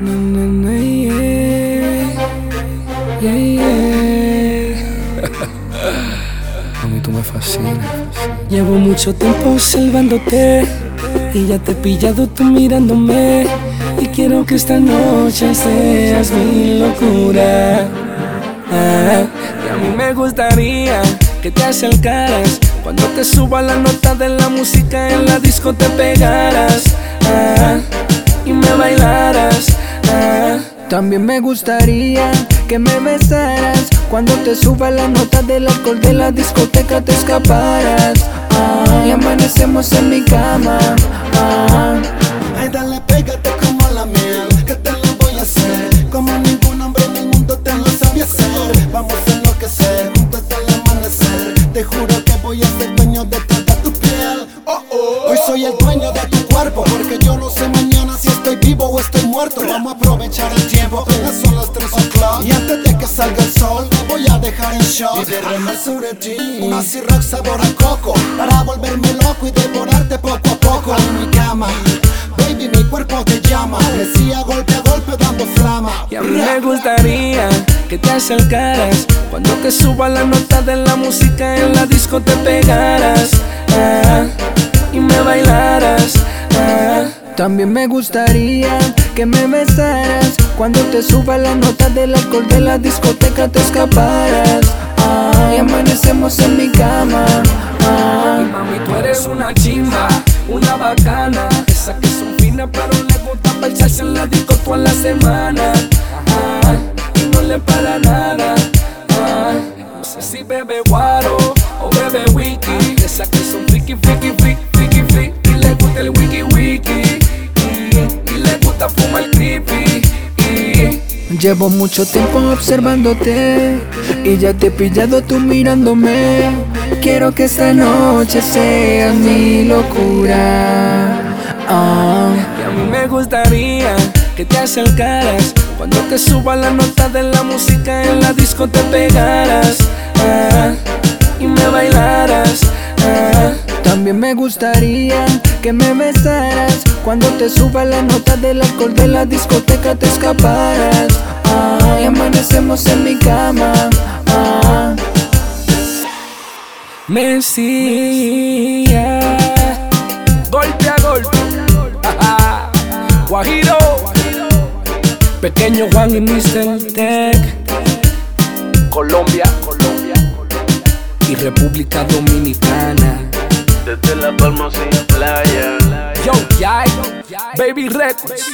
Na, na, na, yeah. Yeah, yeah. Tú me fascinas. Llevo mucho tiempo observándote y ya te he pillado tú mirándome. Y quiero que esta noche seas mi locura. Ah, y a mí me gustaría que te acercaras cuando te suba la nota de la música en la disco te pegaras ah, y me bailaras. También me gustaría que me besaras cuando te suba la nota del alcohol de la discoteca te escaparas ah, y amanecemos en mi cama. Ah. Ay, dale, pégate como la miel, que te lo voy a hacer. Como ningún hombre en el mundo te lo sabe hacer. Vamos a enloquecer juntos hasta el amanecer. Te juro que voy a ser dueño de toda tu piel. Oh, oh. Hoy soy el dueño de tu cuerpo, porque yo no sé mañana si estoy vivo o estoy muerto. Vamos a aprovechar el tiempo, apenas son las 3 o'clock. Y antes de que salga el sol, me voy a dejar en shock. Y derramar sobre ti una rock sabor a coco, para volverme loco y devorarte poco a poco en mi cama. Baby, mi cuerpo te llama. Decía golpe a golpe dando flama. Y a mí me gustaría que te acercaras Cuando te suba la nota de la música en la disco te pegaras ah, Y me bailaras. También me gustaría que me besaras. Cuando te suba la nota del alcohol de la discoteca te escaparas. Ah, Y amanecemos en mi cama. Ah. Mami, tú eres una chimba, una bacana. Esa que son finas pero le gusta bailarse en la disco toda la semana. Y no le para nada. No sé si bebe guaro o bebe wiki Esa que son friki, friki, Llevo mucho tiempo observándote y ya te he pillado tú mirándome. Quiero que esta noche sea mi locura. Ah, Y a mí me gustaría que te acercaras cuando te suba la nota de la música en la disco te pegaras ah, y me bailaras. ah. También me gustaría que me besaras cuando te suba la nota del alcohol de la discoteca te escaparas amanecemos en mi cama. ah. Mesía, golpe a golpe, ajá. Guajiro, pequeño Juan y Mr. Tech, Colombia, Colombia, y República Dominicana. Desde la Palma sin playa. Yo, Jai, Baby Records.